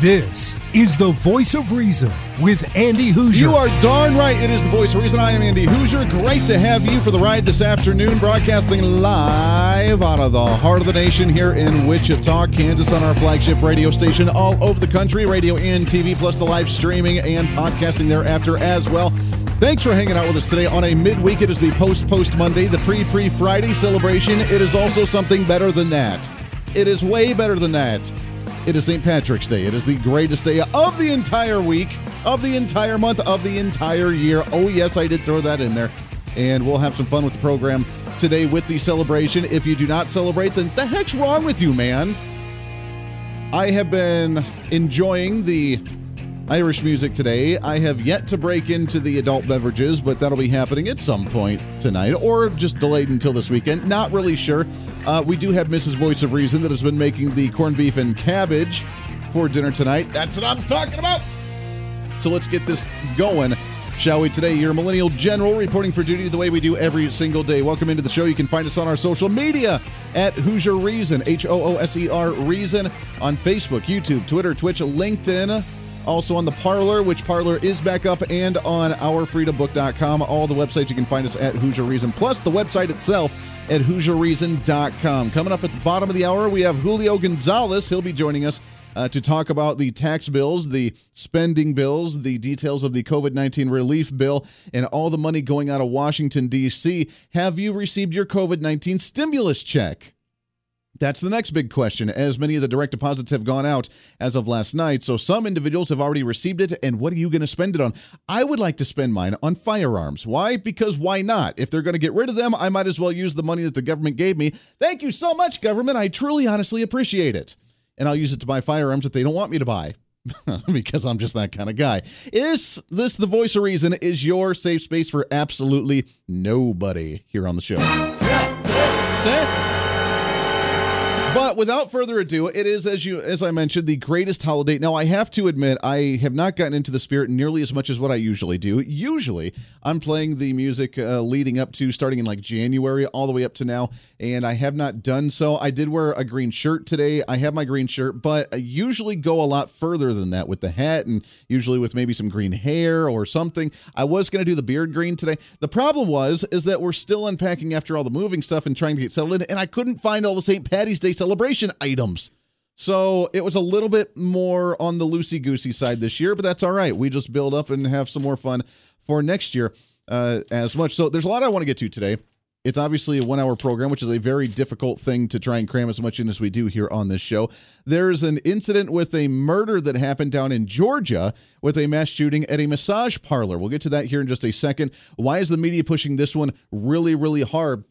This is the voice of reason with Andy Hooser. You are darn right. It is the voice of reason. I am Andy Hooser. Great to have you for the ride this afternoon, broadcasting live out of the heart of the nation here in Wichita, Kansas, on our flagship radio station all over the country, radio and TV, plus the live streaming and podcasting thereafter as well. Thanks for hanging out with us today on a midweek. It is the post post Monday, the pre pre Friday celebration. It is also something better than that. It is way better than that. It is St. Patrick's Day. It is the greatest day of the entire week, of the entire month, of the entire year. Oh, yes, I did throw that in there. And we'll have some fun with the program today with the celebration. If you do not celebrate, then the heck's wrong with you, man? I have been enjoying the Irish music today. I have yet to break into the adult beverages, but that'll be happening at some point tonight or just delayed until this weekend. Not really sure. Uh, we do have Mrs. Voice of Reason that has been making the corned beef and cabbage for dinner tonight. That's what I'm talking about. So let's get this going, shall we? Today, your Millennial General reporting for duty the way we do every single day. Welcome into the show. You can find us on our social media at Hooser Reason, H O O S E R Reason, on Facebook, YouTube, Twitter, Twitch, LinkedIn. Also on the Parler, which Parler is back up, and on ourfreedombook.com. All the websites you can find us at Hooser Reason, plus the website itself at HooserReason.com. Coming up at the bottom of the hour, we have Julio Gonzalez. He'll be joining us uh, to talk about the tax bills, the spending bills, the details of the COVID 19 relief bill, and all the money going out of Washington, D.C. Have you received your COVID 19 stimulus check? That's the next big question, as many of the direct deposits have gone out as of last night. So some individuals have already received it, and what are you going to spend it on? I would like to spend mine on firearms. Why? Because why not? If they're going to get rid of them, I might as well use the money that the government gave me. Thank you so much, government. I truly, honestly appreciate it. And I'll use it to buy firearms that they don't want me to buy. because I'm just that kind of guy. Is this the voice of reason? Is your safe space for absolutely nobody here on the show? That's it. But without further ado, it is as you as I mentioned the greatest holiday. Now I have to admit I have not gotten into the spirit nearly as much as what I usually do. Usually I'm playing the music uh, leading up to starting in like January all the way up to now, and I have not done so. I did wear a green shirt today. I have my green shirt, but I usually go a lot further than that with the hat and usually with maybe some green hair or something. I was going to do the beard green today. The problem was is that we're still unpacking after all the moving stuff and trying to get settled in, and I couldn't find all the St. Patty's Day celebration items. So it was a little bit more on the loosey goosey side this year, but that's all right. We just build up and have some more fun for next year uh, as much. So there's a lot I want to get to today. It's obviously a one hour program, which is a very difficult thing to try and cram as much in as we do here on this show. There's an incident with a murder that happened down in Georgia with a mass shooting at a massage parlor. We'll get to that here in just a second. Why is the media pushing this one really, really hard?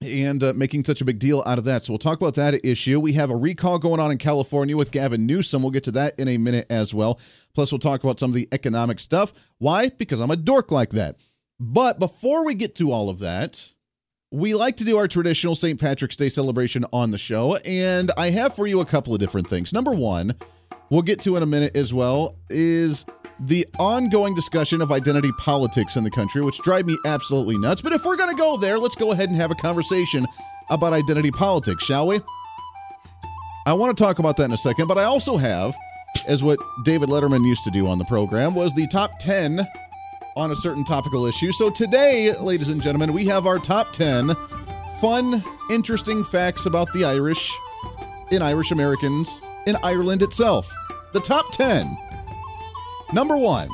And uh, making such a big deal out of that. So we'll talk about that issue. We have a recall going on in California with Gavin Newsom. We'll get to that in a minute as well. Plus, we'll talk about some of the economic stuff. Why? Because I'm a dork like that. But before we get to all of that, we like to do our traditional St. Patrick's Day celebration on the show, and I have for you a couple of different things. Number one, we'll get to in a minute as well, is the ongoing discussion of identity politics in the country, which drive me absolutely nuts. But if we're going to go there, let's go ahead and have a conversation about identity politics, shall we? I want to talk about that in a second, but I also have, as what David Letterman used to do on the program, was the top 10 on a certain topical issue. So today, ladies and gentlemen, we have our top 10 fun, interesting facts about the Irish in Irish Americans in Ireland itself. The top 10. Number one.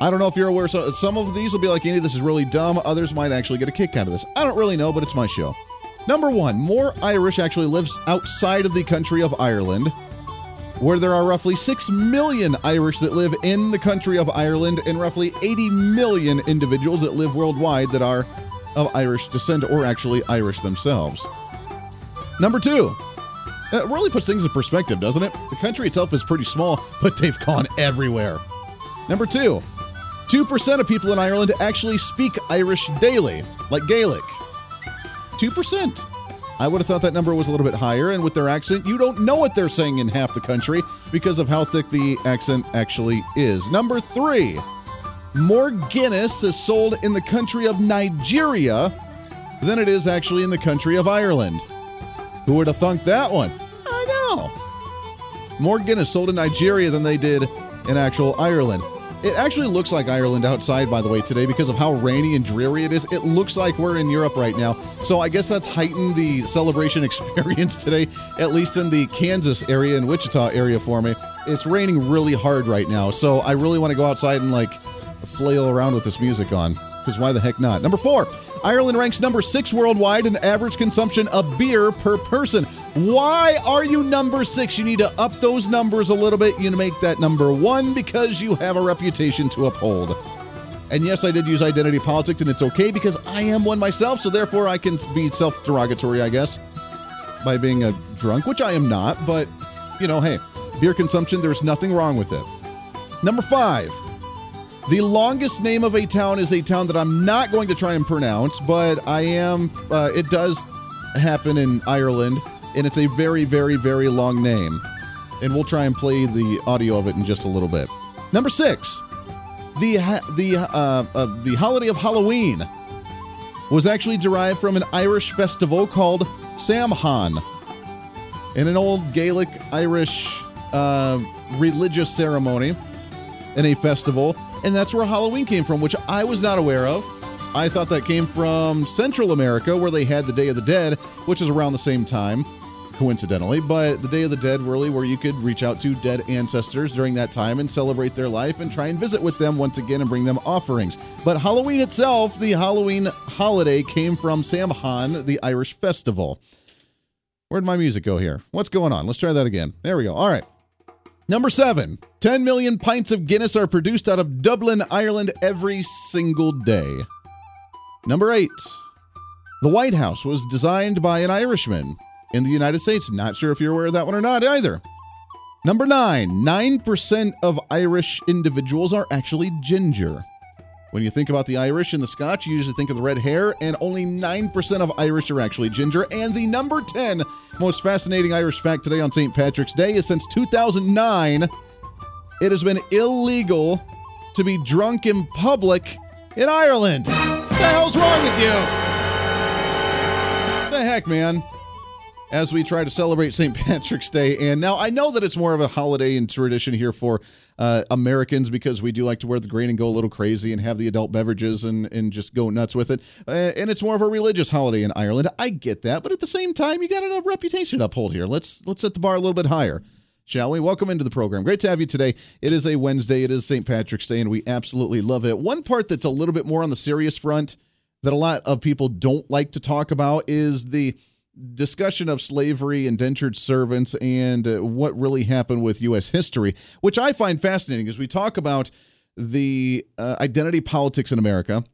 I don't know if you're aware. So some of these will be like, Andy, this is really dumb. Others might actually get a kick out of this. I don't really know, but it's my show. Number one, more Irish actually lives outside of the country of Ireland, where there are roughly 6 million Irish that live in the country of Ireland and roughly 80 million individuals that live worldwide that are of Irish descent or actually Irish themselves. Number two, it really puts things in perspective, doesn't it? The country itself is pretty small, but they've gone everywhere. Number two, 2% of people in Ireland actually speak Irish daily, like Gaelic. 2%. I would have thought that number was a little bit higher, and with their accent, you don't know what they're saying in half the country because of how thick the accent actually is. Number three, more Guinness is sold in the country of Nigeria than it is actually in the country of Ireland. Who would have thunk that one? More Guinness sold in Nigeria than they did in actual Ireland. It actually looks like Ireland outside, by the way, today because of how rainy and dreary it is. It looks like we're in Europe right now. So I guess that's heightened the celebration experience today, at least in the Kansas area and Wichita area for me. It's raining really hard right now. So I really want to go outside and like flail around with this music on because why the heck not? Number four, Ireland ranks number six worldwide in average consumption of beer per person. Why are you number six? You need to up those numbers a little bit. You need to make that number one because you have a reputation to uphold. And yes, I did use identity politics, and it's okay because I am one myself, so therefore I can be self derogatory, I guess, by being a drunk, which I am not. But, you know, hey, beer consumption, there's nothing wrong with it. Number five, the longest name of a town is a town that I'm not going to try and pronounce, but I am, uh, it does happen in Ireland and it's a very, very, very long name. And we'll try and play the audio of it in just a little bit. Number six, the the uh, uh, the holiday of Halloween was actually derived from an Irish festival called Samhain, in an old Gaelic Irish uh, religious ceremony in a festival, and that's where Halloween came from, which I was not aware of. I thought that came from Central America, where they had the Day of the Dead, which is around the same time coincidentally, but the Day of the Dead, really, where you could reach out to dead ancestors during that time and celebrate their life and try and visit with them once again and bring them offerings. But Halloween itself, the Halloween holiday, came from Samhain, the Irish festival. Where'd my music go here? What's going on? Let's try that again. There we go. All right. Number seven 10 million pints of Guinness are produced out of Dublin, Ireland every single day. Number eight. The White House was designed by an Irishman in the United States. Not sure if you're aware of that one or not either. Number nine, 9% of Irish individuals are actually ginger. When you think about the Irish and the Scotch, you usually think of the red hair, and only 9% of Irish are actually ginger. And the number 10 most fascinating Irish fact today on St. Patrick's Day is since 2009, it has been illegal to be drunk in public in Ireland. What the hell's wrong with you? What the heck, man? As we try to celebrate St. Patrick's Day. And now I know that it's more of a holiday and tradition here for uh, Americans because we do like to wear the green and go a little crazy and have the adult beverages and, and just go nuts with it. Uh, and it's more of a religious holiday in Ireland. I get that, but at the same time, you got a reputation to uphold here. Let's let's set the bar a little bit higher. Shall we? Welcome into the program. Great to have you today. It is a Wednesday. It is St. Patrick's Day, and we absolutely love it. One part that's a little bit more on the serious front that a lot of people don't like to talk about is the discussion of slavery, indentured servants, and uh, what really happened with U.S. history, which I find fascinating as we talk about the uh, identity politics in America.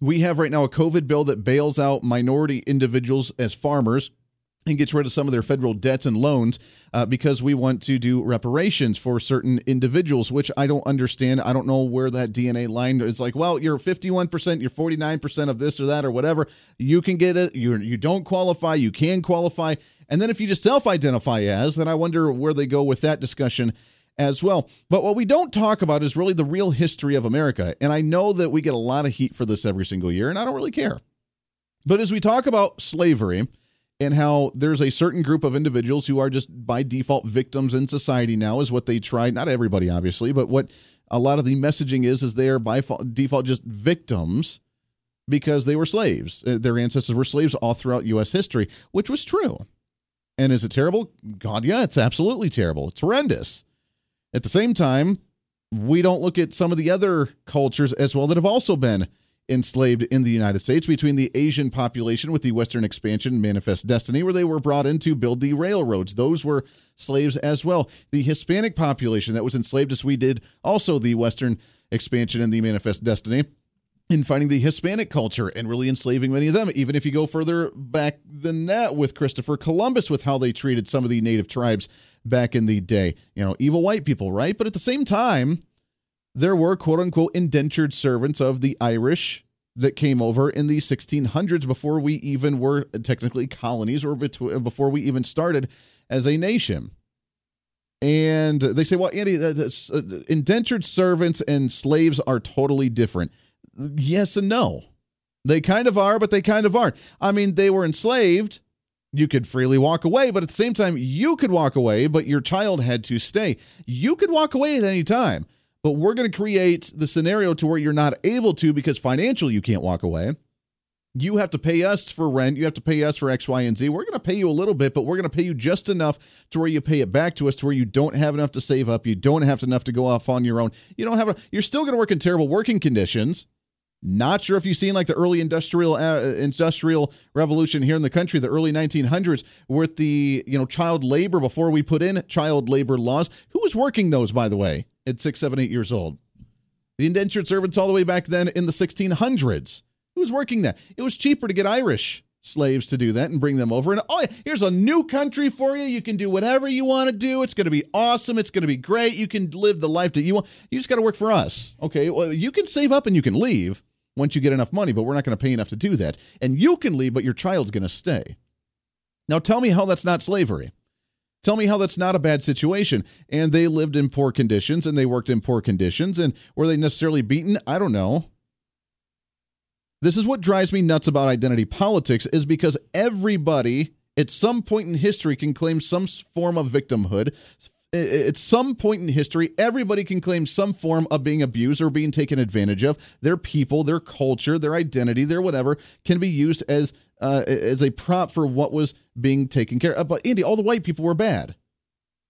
We have right now a COVID bill that bails out minority individuals as farmers and gets rid of some of their federal debts and loans uh, because we want to do reparations for certain individuals, which I don't understand. I don't know where that DNA line is like, well, you're 51%, you're 49% of this or that or whatever. You can get it. You, you don't qualify. You can qualify. And then if you just self identify as, then I wonder where they go with that discussion as well. But what we don't talk about is really the real history of America. And I know that we get a lot of heat for this every single year, and I don't really care. But as we talk about slavery, and how there's a certain group of individuals who are just by default victims in society now is what they try not everybody obviously but what a lot of the messaging is is they are by default just victims because they were slaves. Uh, their ancestors were slaves all throughout US history which was true. And is it terrible? God yeah it's absolutely terrible. It's horrendous. At the same time we don't look at some of the other cultures as well that have also been enslaved in the United States between the Asian population with the Western expansion Manifest Destiny, where they were brought in to build the railroads. Those were slaves as well. The Hispanic population that was enslaved as we did also the Western expansion and the Manifest Destiny in finding the Hispanic culture and really enslaving many of them. Even if you go further back than that with Christopher Columbus, with how they treated some of the native tribes back in the day. You know, evil white people, right? But at the same time, there were quote unquote indentured servants of the Irish that came over in the 1600s before we even were technically colonies or before we even started as a nation. And they say, well, Andy, uh, indentured servants and slaves are totally different. Yes and no. They kind of are, but they kind of aren't. I mean, they were enslaved. You could freely walk away, but at the same time, you could walk away, but your child had to stay. You could walk away at any time, but we're going to create the scenario to where you're not able to because financially you can't walk away. You have to pay us for rent. You have to pay us for X, Y, and Z. We're going to pay you a little bit, but we're going to pay you just enough to where you pay it back to us to where you don't have enough to save up. You don't have enough to go off on your own. You don't have a, you're still going to work in terrible working conditions not sure if you've seen like the early industrial uh, industrial revolution here in the country, the early 1900s, with the you know child labor before we put in child labor laws. Who was working those, by the way, at six, seven, eight years old? The indentured servants all the way back then in the 1600s. Who was working that? It was cheaper to get Irish slaves to do that and bring them over. And oh, here's a new country for you. You can do whatever you want to do. It's going to be awesome. It's going to be great. You can live the life that you want. You just got to work for us. Okay. Well, you can save up and you can leave once you get enough money, but we're not going to pay enough to do that. And you can leave, but your child's going to stay. Now tell me how that's not slavery. Tell me how that's not a bad situation. And they lived in poor conditions and they worked in poor conditions. And were they necessarily beaten? I don't know. This is what drives me nuts about identity politics is because everybody at some point in history can claim some form of victimhood, at some point in history, everybody can claim some form of being abused or being taken advantage of. Their people, their culture, their identity, their whatever can be used as uh, as a prop for what was being taken care of. But Andy, all the white people were bad.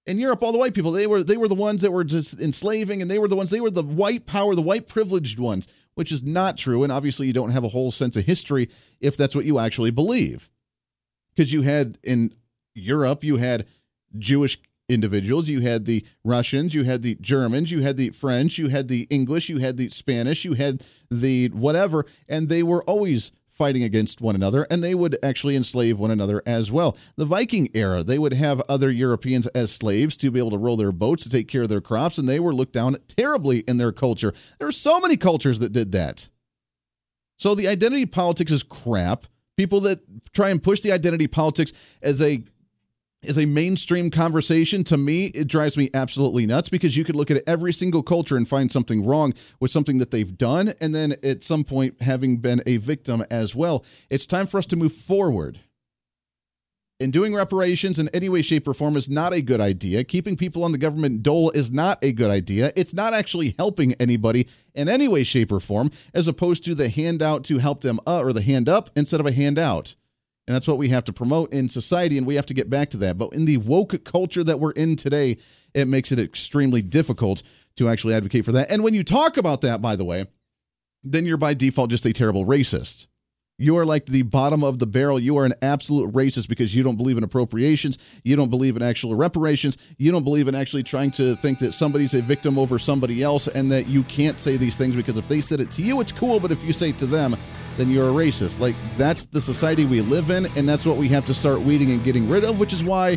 In Europe, all the white people they were they were the ones that were just enslaving, and they were the ones they were the white power, the white privileged ones, which is not true. And obviously, you don't have a whole sense of history if that's what you actually believe, because you had in Europe you had Jewish individuals. You had the Russians, you had the Germans, you had the French, you had the English, you had the Spanish, you had the whatever, and they were always fighting against one another and they would actually enslave one another as well. The Viking era, they would have other Europeans as slaves to be able to row their boats to take care of their crops and they were looked down terribly in their culture. There are so many cultures that did that. So the identity politics is crap. People that try and push the identity politics as a is a mainstream conversation. To me it drives me absolutely nuts because you could look at every single culture and find something wrong with something that they've done. And then at some point having been a victim as well it's time for us to move forward. And doing reparations in any way shape or form is not a good idea. Keeping people on the government dole is not a good idea. It's not actually helping anybody in any way shape or form as opposed to the handout to help them up or the hand up instead of a handout and that's what we have to promote in society, and we have to get back to that. But in the woke culture that we're in today, it makes it extremely difficult to actually advocate for that. And when you talk about that, by the way, then you're by default just a terrible racist. You are like the bottom of the barrel. You are an absolute racist because you don't believe in appropriations. You don't believe in actual reparations. You don't believe in actually trying to think that somebody's a victim over somebody else and that you can't say these things because if they said it to you, it's cool. But if you say it to them, then you're a racist. Like, that's the society we live in. And that's what we have to start weeding and getting rid of, which is why,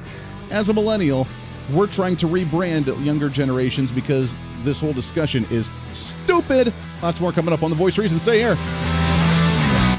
as a millennial, we're trying to rebrand younger generations because this whole discussion is stupid. Lots more coming up on The Voice Reason. Stay here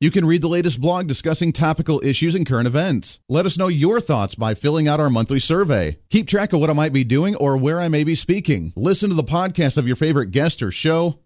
You can read the latest blog discussing topical issues and current events. Let us know your thoughts by filling out our monthly survey. Keep track of what I might be doing or where I may be speaking. Listen to the podcast of your favorite guest or show,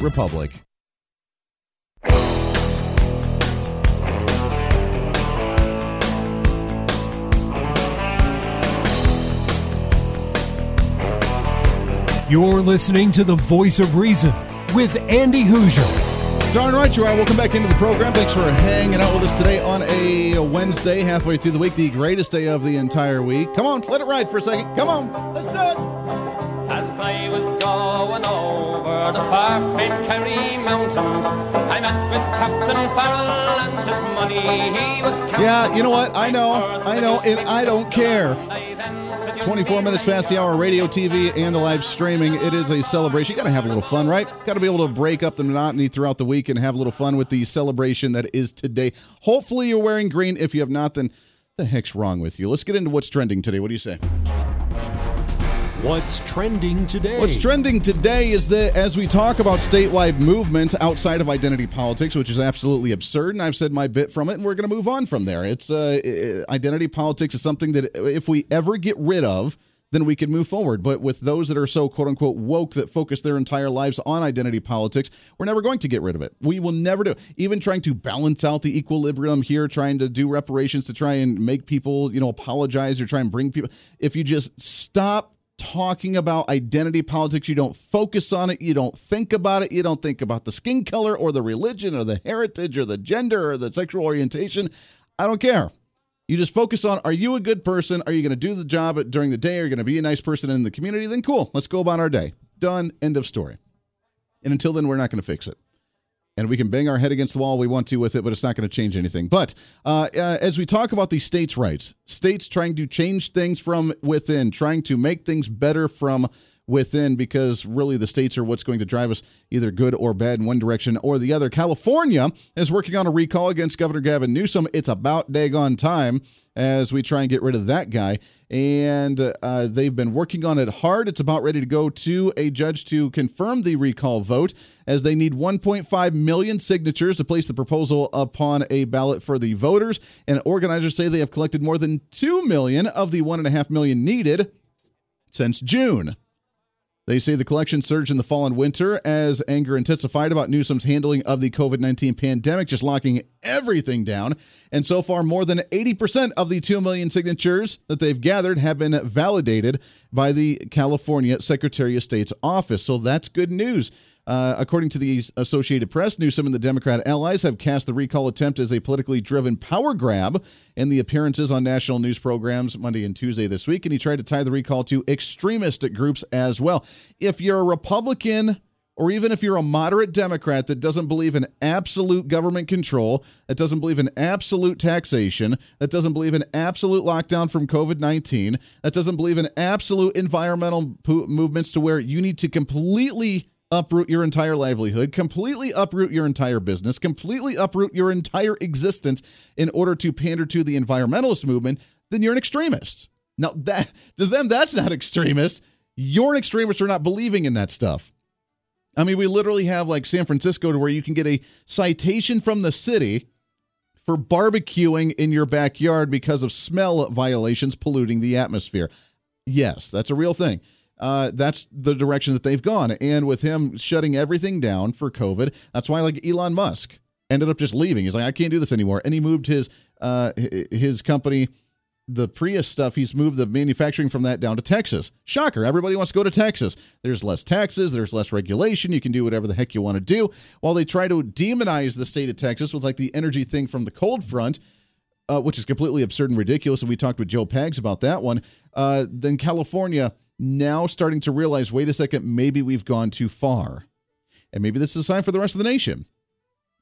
republic. You're listening to the voice of reason with Andy Hooser. Darn right you are. Welcome back into the program. Thanks for hanging out with us today on a Wednesday, halfway through the week, the greatest day of the entire week. Come on, let it ride for a second. Come on, let's do it. As I was going over the far-famed Kerry Mountains, I met with Captain Farrell and his money. He was Yeah, you know what? I know, I know, and I don't care. 24 minutes past the hour, radio, TV, and the live streaming. It is a celebration. You got to have a little fun, right? Got to be able to break up the monotony throughout the week and have a little fun with the celebration that is today. Hopefully, you're wearing green. If you have not, then the heck's wrong with you? Let's get into what's trending today. What do you say? What's trending today? What's trending today is that as we talk about statewide movement outside of identity politics, which is absolutely absurd, and I've said my bit from it, and we're going to move on from there. It's uh, identity politics is something that if we ever get rid of, then we can move forward. But with those that are so quote unquote woke that focus their entire lives on identity politics, we're never going to get rid of it. We will never do. Even trying to balance out the equilibrium here, trying to do reparations to try and make people, you know, apologize or try and bring people. If you just stop talking about identity politics. You don't focus on it. You don't think about it. You don't think about the skin color or the religion or the heritage or the gender or the sexual orientation. I don't care. You just focus on are you a good person? Are you going to do the job during the day? Are you going to be a nice person in the community? Then cool. Let's go about our day. Done. End of story. And until then, we're not going to fix it and we can bang our head against the wall we want to with it, but it's not going to change anything. But uh, uh, as we talk about these states' rights, states trying to change things from within, trying to make things better from within, because really the states are what's going to drive us either good or bad in one direction or the other. California is working on a recall against Governor Gavin Newsom. It's about daggone time as we try and get rid of that guy. And uh, they've been working on it hard. It's about ready to go to a judge to confirm the recall vote, as they need 1.5 million signatures to place the proposal upon a ballot for the voters. And organizers say they have collected more than 2 million of the 1.5 million needed since June. They say the collection surged in the fall and winter as anger intensified about Newsom's handling of the COVID 19 pandemic, just locking everything down. And so far, more than 80% of the 2 million signatures that they've gathered have been validated by the California Secretary of State's office. So that's good news. Uh, according to the Associated Press, Newsom and the Democrat allies have cast the recall attempt as a politically driven power grab in the appearances on national news programs Monday and Tuesday this week, and he tried to tie the recall to extremist groups as well. If you're a Republican, or even if you're a moderate Democrat that doesn't believe in absolute government control, that doesn't believe in absolute taxation, that doesn't believe in absolute lockdown from COVID 19, that doesn't believe in absolute environmental po- movements to where you need to completely uproot your entire livelihood, completely uproot your entire business, completely uproot your entire existence in order to pander to the environmentalist movement, then you're an extremist. Now that to them that's not extremist. You're an extremist for not believing in that stuff. I mean, we literally have like San Francisco to where you can get a citation from the city for barbecuing in your backyard because of smell violations polluting the atmosphere. Yes, that's a real thing uh, that's the direction that they've gone. And with him shutting everything down for COVID, that's why like Elon Musk ended up just leaving. He's like, I can't do this anymore, and he moved his uh, his company the Prius stuff, he's moved the manufacturing from that down to Texas. Shocker. Everybody wants to go to Texas. There's less taxes, there's less regulation. You can do whatever the heck you want to do. While they try to demonize the state of Texas with like the energy thing from the cold front, uh, which is completely absurd and ridiculous. And we talked with Joe Pags about that one. Uh, then California now starting to realize wait a second, maybe we've gone too far. And maybe this is a sign for the rest of the nation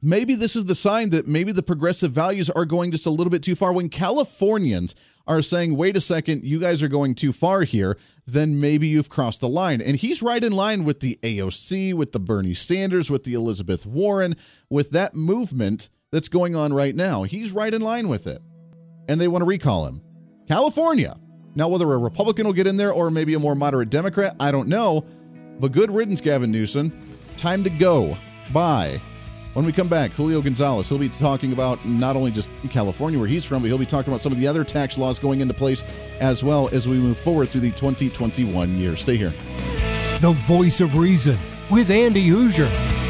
maybe this is the sign that maybe the progressive values are going just a little bit too far. When Californians are saying, wait a second, you guys are going too far here, then maybe you've crossed the line. And he's right in line with the AOC, with the Bernie Sanders, with the Elizabeth Warren, with that movement that's going on right now. He's right in line with it. And they want to recall him. California. Now, whether a Republican will get in there or maybe a more moderate Democrat, I don't know. But good riddance, Gavin Newsom. Time to go. Bye. When we come back, Julio Gonzalez, he'll be talking about not only just California, where he's from, but he'll be talking about some of the other tax laws going into place as well as we move forward through the 2021 year. Stay here. The voice of reason with Andy Hooser.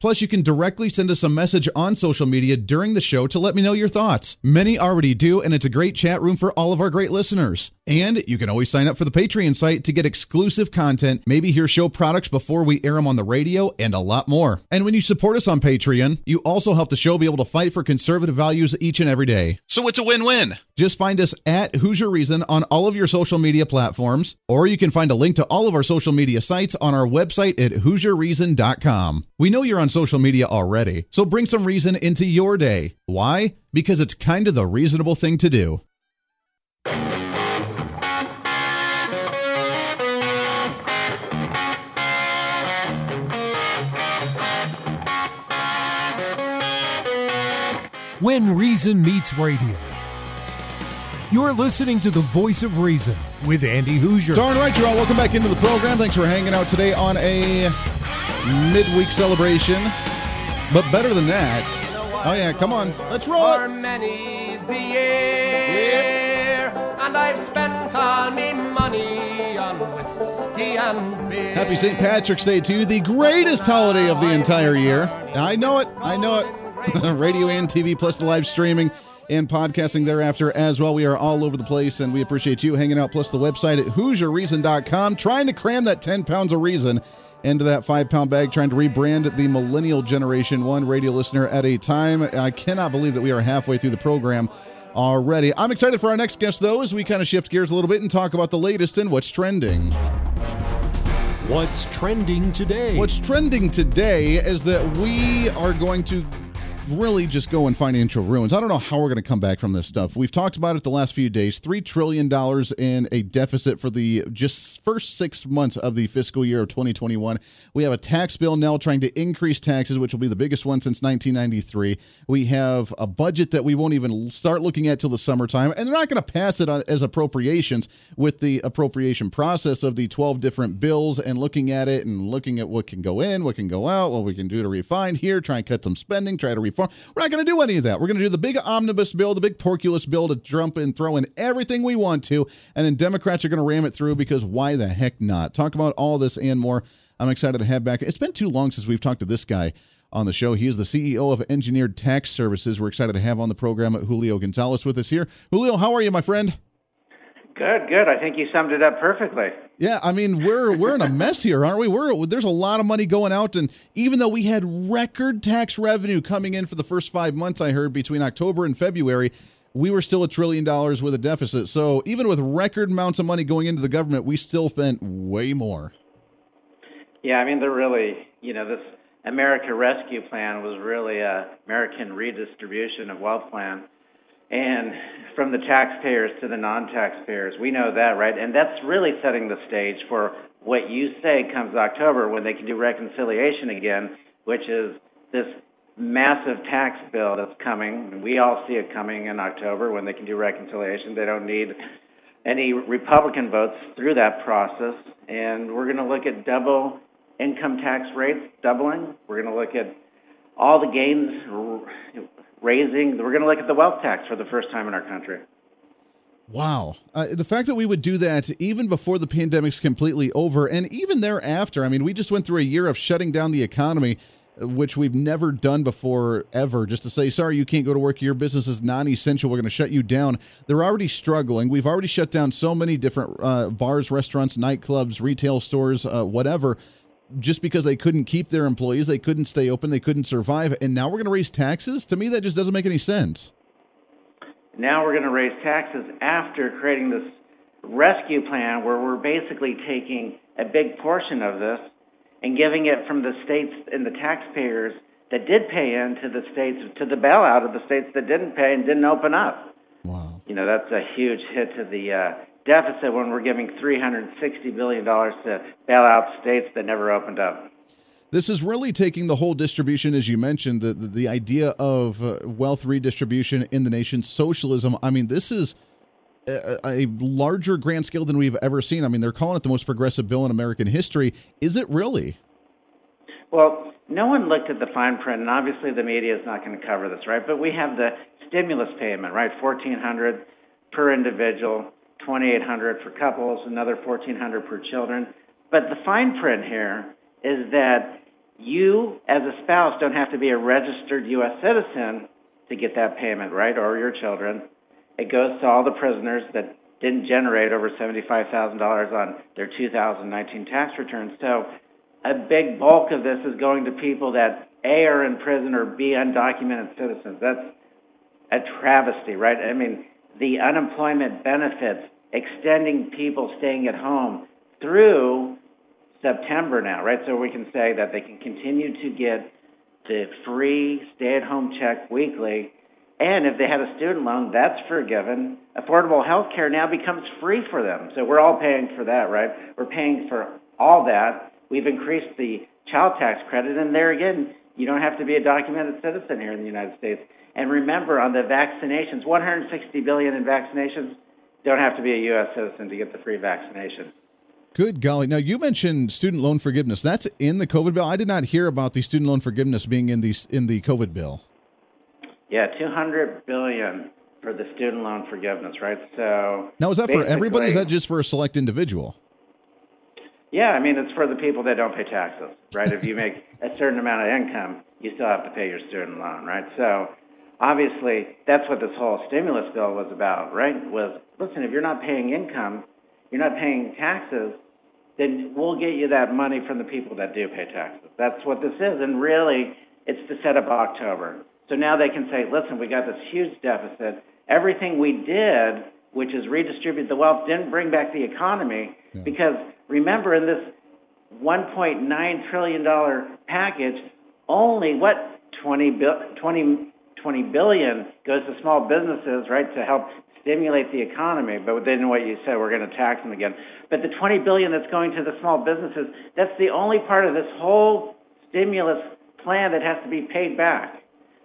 Plus, you can directly send us a message on social media during the show to let me know your thoughts. Many already do, and it's a great chat room for all of our great listeners. And you can always sign up for the Patreon site to get exclusive content, maybe hear show products before we air them on the radio, and a lot more. And when you support us on Patreon, you also help the show be able to fight for conservative values each and every day. So it's a win win. Just find us at Hooser Reason on all of your social media platforms, or you can find a link to all of our social media sites on our website at HooserReason.com. We know you're on social media already, so bring some reason into your day. Why? Because it's kind of the reasonable thing to do. When Reason Meets Radio. You're listening to the voice of reason with Andy Hooser. Darn right, you all. Welcome back into the program. Thanks for hanging out today on a midweek celebration. But better than that, oh yeah, come on, let's roll For many's the year, and I've spent all me money on whiskey and beer. Happy St. Patrick's Day to you, the greatest holiday of the entire year. I know it, I know it. Radio and TV, plus the live streaming and podcasting thereafter as well. We are all over the place, and we appreciate you hanging out. Plus the website at HooserReason.com, trying to cram that 10 pounds of reason into that five pound bag, trying to rebrand the millennial generation, one radio listener at a time. I cannot believe that we are halfway through the program already. I'm excited for our next guest, though, as we kind of shift gears a little bit and talk about the latest and what's trending. What's trending today? What's trending today is that we are going to really just go in financial ruins. I don't know how we're going to come back from this stuff. We've talked about it the last few days. $3 trillion in a deficit for the just first six months of the fiscal year of 2021. We have a tax bill now trying to increase taxes, which will be the biggest one since 1993. We have a budget that we won't even start looking at till the summertime, and they're not going to pass it as appropriations with the appropriation process of the 12 different bills and looking at it and looking at what can go in, what can go out, what we can do to refine here, try and cut some spending, try to We're not going to do any of that. We're going to do the big omnibus bill, the big porculus bill to jump and throw in everything we want to, and then Democrats are going to ram it through because why the heck not? Talk about all this and more. I'm excited to have back. It's been too long since we've talked to this guy on the show. He is the CEO of Engineered Tax Services. We're excited to have on the program Julio Gonzalez with us here. Julio, how are you, my friend? Good, good. I think you summed it up perfectly. Yeah, I mean we're we're in a mess here, aren't we? We're there's a lot of money going out, and even though we had record tax revenue coming in for the first five months, I heard between October and February, we were still a trillion dollars with a deficit. So even with record amounts of money going into the government, we still spent way more. Yeah, I mean, they're really, you know, this America Rescue Plan was really a American redistribution of wealth plan. And from the taxpayers to the non-taxpayers, we know that, right? And that's really setting the stage for what you say comes October when they can do reconciliation again, which is this massive tax bill that's coming. We all see it coming in October when they can do reconciliation. They don't need any Republican votes through that process. And we're going to look at double income tax rates doubling. We're going to look at all the gains raising. We're going to look at the wealth tax for the first time in our country. Wow. Uh, the fact that we would do that even before the pandemic's completely over and even thereafter, I mean, we just went through a year of shutting down the economy, which we've never done before ever, just to say, sorry, you can't go to work. Your business is non essential. We're going to shut you down. They're already struggling. We've already shut down so many different uh, bars, restaurants, nightclubs, retail stores, uh, whatever just because they couldn't keep their employees, they couldn't stay open, they couldn't survive, and now we're going to raise taxes? To me, that just doesn't make any sense. Now we're going to raise taxes after creating this rescue plan where we're basically taking a big portion of this and giving it from the states and the taxpayers that did pay in to the states to the bailout of the states that didn't pay and didn't open up. Wow. You know, that's a huge hit to the uh, deficit when we're giving $360 billion to bail out states that never opened up. This is really taking the whole distribution, as you mentioned, the, the, the idea of uh, wealth redistribution in the nation, socialism. I mean, this is a, a, larger grand scale than we've ever seen. I mean, they're calling it the most progressive bill in American history. Is it really? Well, no one looked at the fine print, and obviously the media is not going to cover this, right? But we have the stimulus payment, right? Fourteen hundred per individual 2800 for couples, another 1400 per children. But the fine print here is that you, as a spouse, don't have to be a registered U.S. citizen to get that payment, right, or your children. It goes to all the prisoners that didn't generate over $75,000 on their 2019 tax returns. So a big bulk of this is going to people that A are in prison or B undocumented citizens. That's a travesty, right? I mean, the unemployment benefits extending people staying at home through September now, right? So we can say that they can continue to get the free stay at home check weekly. And if they had a student loan, that's forgiven. Affordable health care now becomes free for them. So we're all paying for that, right? We're paying for all that. We've increased the child tax credit. And there again, you don't have to be a documented citizen here in the United States. And remember, on the vaccinations, 160 billion in vaccinations, don't have to be a U.S. citizen to get the free vaccination. Good golly! Now you mentioned student loan forgiveness. That's in the COVID bill. I did not hear about the student loan forgiveness being in the in the COVID bill. Yeah, two hundred billion for the student loan forgiveness, right? So now is that for everybody? Is that just for a select individual? Yeah, I mean it's for the people that don't pay taxes, right? if you make a certain amount of income, you still have to pay your student loan, right? So obviously that's what this whole stimulus bill was about, right? Was listen, if you're not paying income, you're not paying taxes, then we'll get you that money from the people that do pay taxes. That's what this is. And really, it's to set up October. So now they can say, listen, we got this huge deficit. Everything we did, which is redistribute the wealth, didn't bring back the economy yeah. because remember, in this $1.9 trillion package, only what 20, 20 20 billion goes to small businesses, right, to help stimulate the economy. But then what you said, we're going to tax them again. But the 20 billion that's going to the small businesses, that's the only part of this whole stimulus plan that has to be paid back.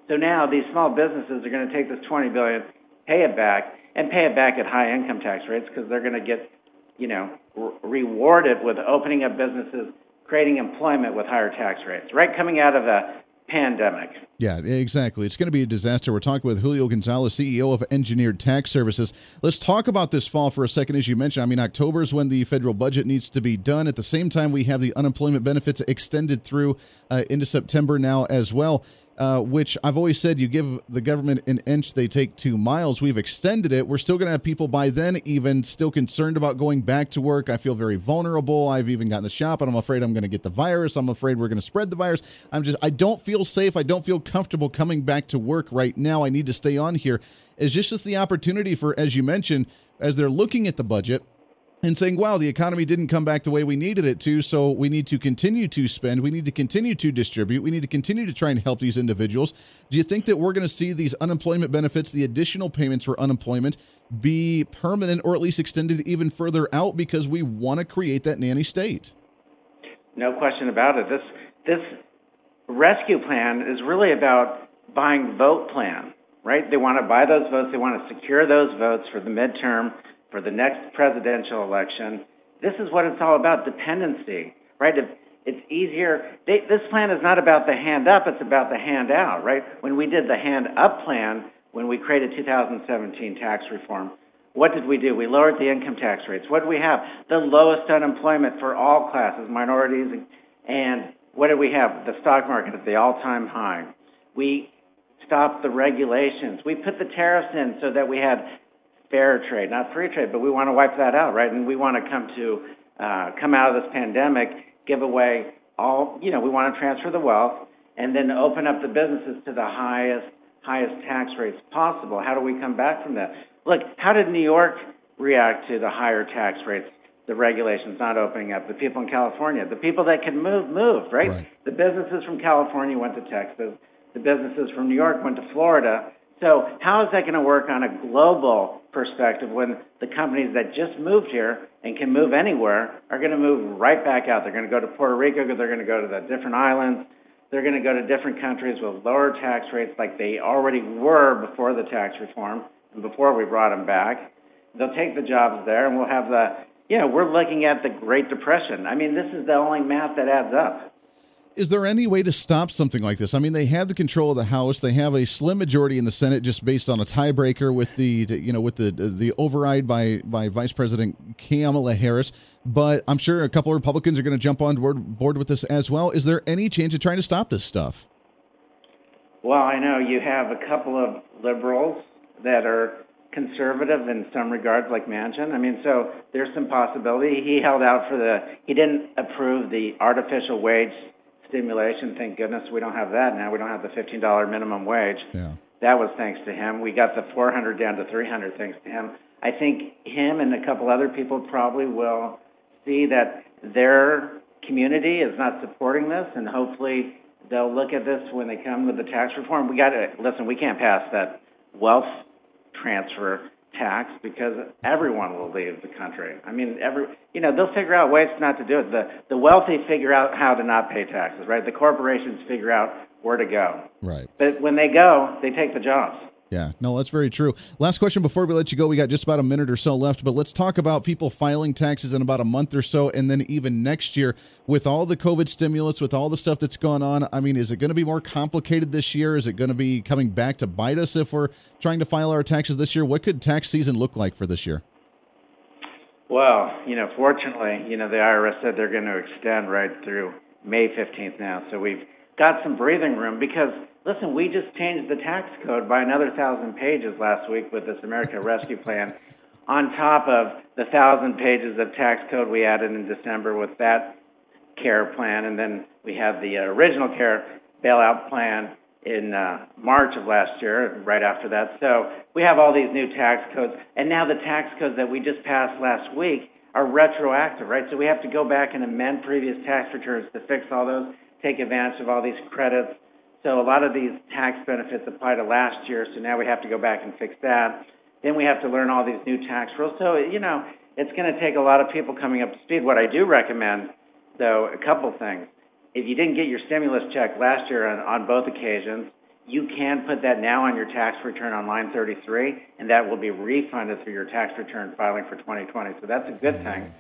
So now these small businesses are going to take this 20 billion, pay it back, and pay it back at high income tax rates because they're going to get, you know, re- rewarded with opening up businesses, creating employment with higher tax rates. Right coming out of a pandemic. Yeah, exactly. It's going to be a disaster. We're talking with Julio Gonzalez, CEO of Engineered Tax Services. Let's talk about this fall for a second. As you mentioned, I mean, October is when the federal budget needs to be done. At the same time, we have the unemployment benefits extended through uh, into September now as well uh, which I've always said you give the government an inch, they take two miles. We've extended it. We're still going to have people by then even still concerned about going back to work. I feel very vulnerable. I've even gotten the shop and I'm afraid I'm going to get the virus. I'm afraid we're going to spread the virus. I'm just, I don't feel safe. I don't feel comfortable coming back to work right now. I need to stay on here. Is this just the opportunity for, as you mentioned, as they're looking at the budget, and saying, wow, the economy didn't come back the way we needed it to, so we need to continue to spend, we need to continue to distribute, we need to continue to try and help these individuals. Do you think that we're going to see these unemployment benefits, the additional payments for unemployment, be permanent or at least extended even further out because we want to create that nanny state? No question about it. This this rescue plan is really about buying vote plan, right? They want to buy those votes, they want to secure those votes for the midterm for the next presidential election. This is what it's all about dependency, right? If it's easier. They, this plan is not about the hand up, it's about the hand out, right? When we did the hand up plan, when we created 2017 tax reform, what did we do? We lowered the income tax rates. What did we have? The lowest unemployment for all classes, minorities, and what did we have? The stock market at the all time high. We stopped the regulations. We put the tariffs in so that we had fair trade, not free trade, but we want to wipe that out, right? And we want to come to uh, come out of this pandemic, give away all, you know, we want to transfer the wealth and then open up the businesses to the highest highest tax rates possible. How do we come back from that? Look, how did New York react to the higher tax rates, the regulations not opening up? The people in California, the people that could move, moved, right? Right. The businesses from California went to Texas. The businesses from New York went to Florida. So how is that going to work on a global perspective when the companies that just moved here and can move anywhere are going to move right back out? They're going to go to Puerto Rico they're going to go to the different islands. They're going to go to different countries with lower tax rates like they already were before the tax reform and before we brought them back. They'll take the jobs there and we'll have the, you know, we're looking at the Great Depression. I mean, this is the only math that adds up. Is there any way to stop something like this? I mean, they have the control of the House. They have a slim majority in the Senate, just based on a tiebreaker with the, you know, with the the override by by Vice President Kamala Harris. But I'm sure a couple of Republicans are going to jump on board board with this as well. Is there any chance of trying to stop this stuff? Well, I know you have a couple of liberals that are conservative in some regards, like Manchin. I mean, so there's some possibility. He held out for the. He didn't approve the artificial wage stimulation. Thank goodness we don't have that now. We don't have the $15 minimum wage. Yeah. That was thanks to him. We got the 400 down to 300 thanks to him. I think him and a couple other people probably will see that their community is not supporting this, and hopefully they'll look at this when they come with the tax reform. We got to listen. We can't pass that wealth transfer tax because everyone will leave the country. I mean, every you know they'll figure out ways not to do it. The the wealthy figure out how to not pay taxes, right? The corporations figure out where to go. Right. But when they go, they take the jobs. Yeah, no, that's very true. Last question before we let you go. We got just about a minute or so left, but let's talk about people filing taxes in about a month or so, and then even next year with all the COVID stimulus, with all the stuff that's going on. I mean, is it going to be more complicated this year? Is it going to be coming back to bite us if we're trying to file our taxes this year? What could tax season look like for this year? Well, you know, fortunately, you know, the IRS said they're going to extend right through May 15th now. So we've got some breathing room because, listen, we just changed the tax code by another thousand pages last week with this America Rescue Plan, on top of the thousand pages of tax code we added in December with that CARE plan. And then we have the uh, original CARE bailout plan in uh, March of last year, right after that. So we have all these new tax codes, and now the tax codes that we just passed last week are retroactive, right? So we have to go back and amend previous tax returns to fix all those, take advantage of all these credits. So a lot of these tax benefits apply to last year, so now we have to go back and fix that. Then we have to learn all these new tax rules. So, you know, it's going to take a lot of people coming up to speed. What I do recommend, though, a couple things if you didn't get your stimulus check last year on, on both occasions, you can put that now on your tax return on line 33, and that will be refunded through your tax return filing for 2020. So that's a good thing.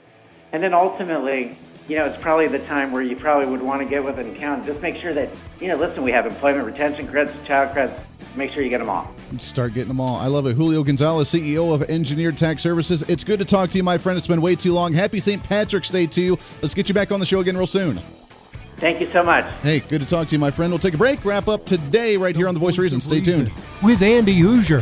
And then ultimately, you know, it's probably the time where you probably would want to get with an accountant. Just make sure that, you know, listen, we have employment retention credits, child credits. Make sure you get them all. Start getting them all. I love it. Julio Gonzalez, CEO of Engineered Tax Services. It's good to talk to you, my friend. It's been way too long. Happy St. Patrick's Day to you. Let's get you back on the show again real soon. Thank you so much. Hey, good to talk to you, my friend. We'll take a break, wrap up today right here on The Voice of Reason. Stay tuned. With Andy Hooser.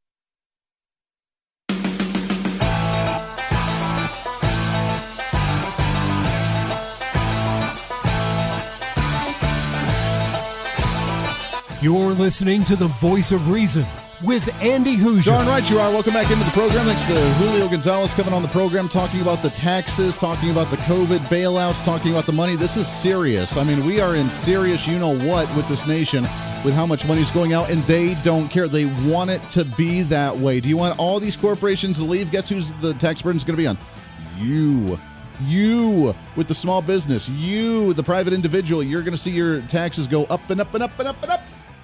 You're listening to the voice of reason with Andy Hooser. Darn right you are. Welcome back into the program. Thanks to Julio Gonzalez coming on the program, talking about the taxes, talking about the COVID bailouts, talking about the money. This is serious. I mean, we are in serious, you know what, with this nation, with how much money is going out, and they don't care. They want it to be that way. Do you want all these corporations to leave? Guess who's the tax burden is going to be on? You. You with the small business, you, the private individual, you're going to see your taxes go up and up and up and up and up.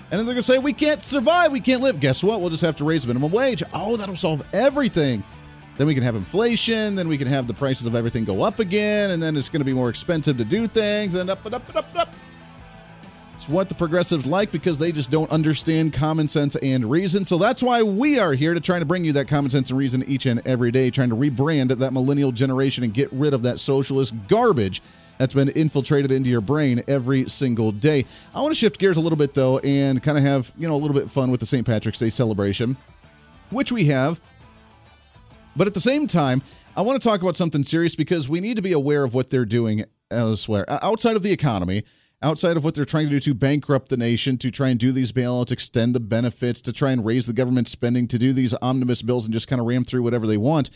And then they're going to say, we can't survive, we can't live. Guess what? We'll just have to raise minimum wage. Oh, that'll solve everything. Then we can have inflation. Then we can have the prices of everything go up again. And then it's going to be more expensive to do things and up and up and up and up. It's what the progressives like because they just don't understand common sense and reason. So that's why we are here to try to bring you that common sense and reason each and every day, trying to rebrand that millennial generation and get rid of that socialist garbage that's been infiltrated into your brain every single day. I want to shift gears a little bit though and kind of have, you know, a little bit fun with the St. Patrick's Day celebration, which we have. But at the same time, I want to talk about something serious because we need to be aware of what they're doing elsewhere outside of the economy outside of what they're trying to do to bankrupt the nation, to try and do these bailouts, extend the benefits, to try and raise the government spending, to do these omnibus bills and just kind of ram through whatever they want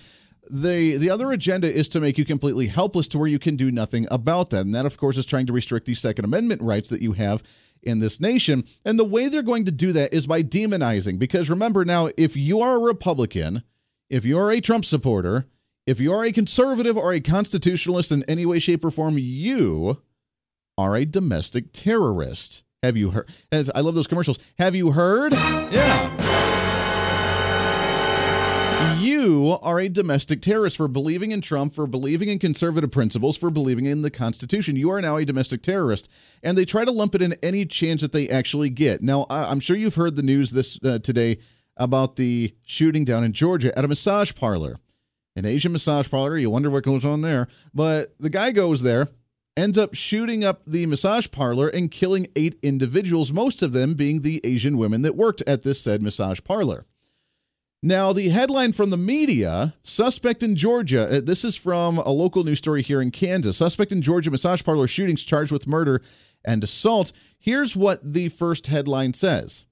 the the other agenda is to make you completely helpless to where you can do nothing about that. And that of course is trying to restrict the second amendment rights that you have in this nation. And the way they're going to do that is by demonizing. Because remember now if you are a republican if you are a trump supporter if you are a conservative or a constitutionalist in any way shape or form you are a domestic terrorist. Have you heard as i love those commercials. Have you heard? Yeah you are a domestic terrorist for believing in Trump, for believing in conservative principles, for believing in the Constitution. You are now a domestic terrorist. And they try to lump it in any chance that they actually get. Now, I'm sure you've heard the news this uh, today about the shooting down in Georgia at a massage parlor. An Asian massage parlor. You wonder what goes on there. But the guy goes there, ends up shooting up the massage parlor and killing eight individuals, most of them being the Asian women that worked at this said massage parlor. Now, the headline from the media suspect in Georgia, uh, this is from a local news story here in Kansas. Suspect in Georgia massage parlor shootings charged with murder and assault. Here's what the first headline says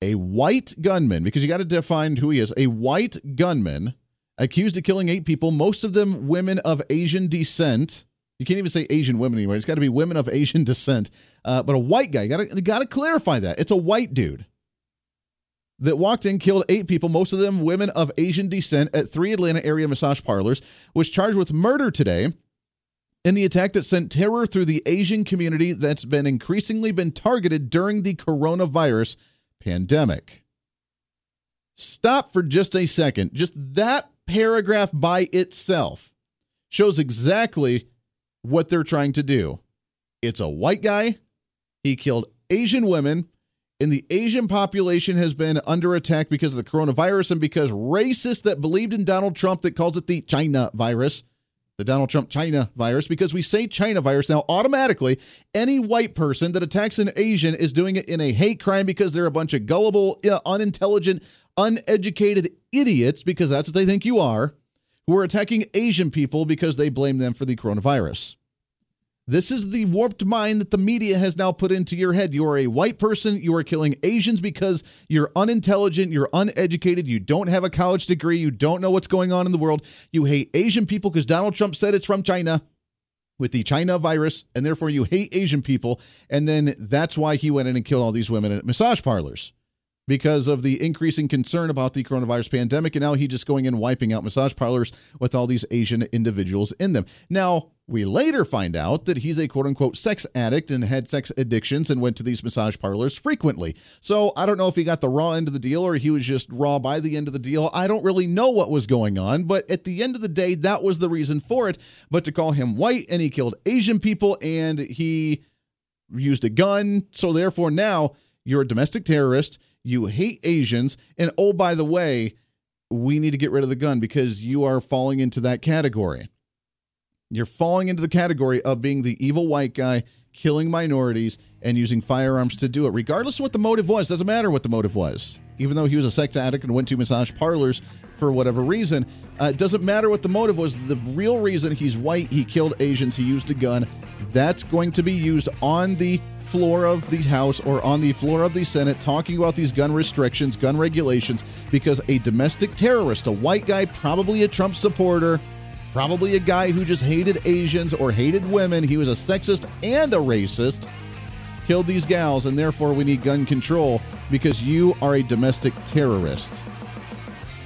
A white gunman, because you got to define who he is, a white gunman accused of killing eight people, most of them women of Asian descent. You can't even say Asian women anymore. It's got to be women of Asian descent. Uh, but a white guy, you got to clarify that. It's a white dude that walked in, killed eight people, most of them women of Asian descent, at three Atlanta area massage parlors, was charged with murder today in the attack that sent terror through the Asian community that's been increasingly been targeted during the coronavirus pandemic. Stop for just a second. Just that paragraph by itself shows exactly what they're trying to do. It's a white guy. He killed Asian women and the Asian population has been under attack because of the coronavirus and because racists that believed in Donald Trump that calls it the China virus the Donald Trump China virus because we say China virus now automatically any white person that attacks an Asian is doing it in a hate crime because they're a bunch of gullible, unintelligent, uneducated idiots because that's what they think you are who are attacking Asian people because they blame them for the coronavirus. This is the warped mind that the media has now put into your head. You are a white person. You are killing Asians because you're unintelligent. You're uneducated. You don't have a college degree. You don't know what's going on in the world. You hate Asian people because Donald Trump said it's from China with the China virus, and therefore you hate Asian people. And then that's why he went in and killed all these women at massage parlors because of the increasing concern about the coronavirus pandemic. And now he's just going in wiping out massage parlors with all these Asian individuals in them. Now, we later find out that he's a quote unquote sex addict and had sex addictions and went to these massage parlors frequently. So I don't know if he got the raw end of the deal or he was just raw by the end of the deal. I don't really know what was going on, but at the end of the day, that was the reason for it. But to call him white and he killed Asian people and he used a gun. So therefore, now you're a domestic terrorist you hate Asians, and oh, by the way, we need to get rid of the gun because you are falling into that category. You're falling into the category of being the evil white guy, killing minorities, and using firearms to do it, regardless of what the motive was. Doesn't matter what the motive was. Even though he was a sex addict and went to massage parlors for whatever reason, uh, it doesn't matter what the motive was. The real reason he's white, he killed Asians, he used a gun. That's going to be used on the floor of the House or on the floor of the Senate talking about these gun restrictions, gun regulations, because a domestic terrorist, a white guy, probably a Trump supporter, probably a guy who just hated Asians or hated women, he was a sexist and a racist, killed these gals, and therefore we need gun control because you are a domestic terrorist.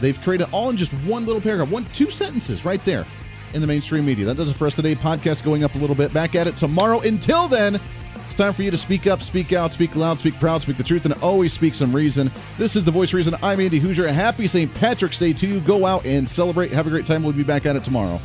They've created all in just one little paragraph, one, two sentences right there in the mainstream media. That does it for us today. Podcast going up a little bit. Back at it tomorrow. Until then, it's time for you to speak up, speak out, speak loud, speak proud, speak the truth, and always speak some reason. This is the voice reason. I'm Andy Hooser. Happy St. Patrick's Day to you. Go out and celebrate. Have a great time. We'll be back at it tomorrow.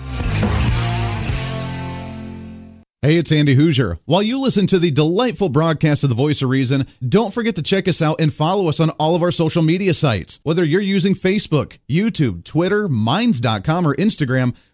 Hey, it's Andy Hooser. While you listen to the delightful broadcast of The Voice of Reason, don't forget to check us out and follow us on all of our social media sites. Whether you're using Facebook, YouTube, Twitter, Minds.com, or Instagram,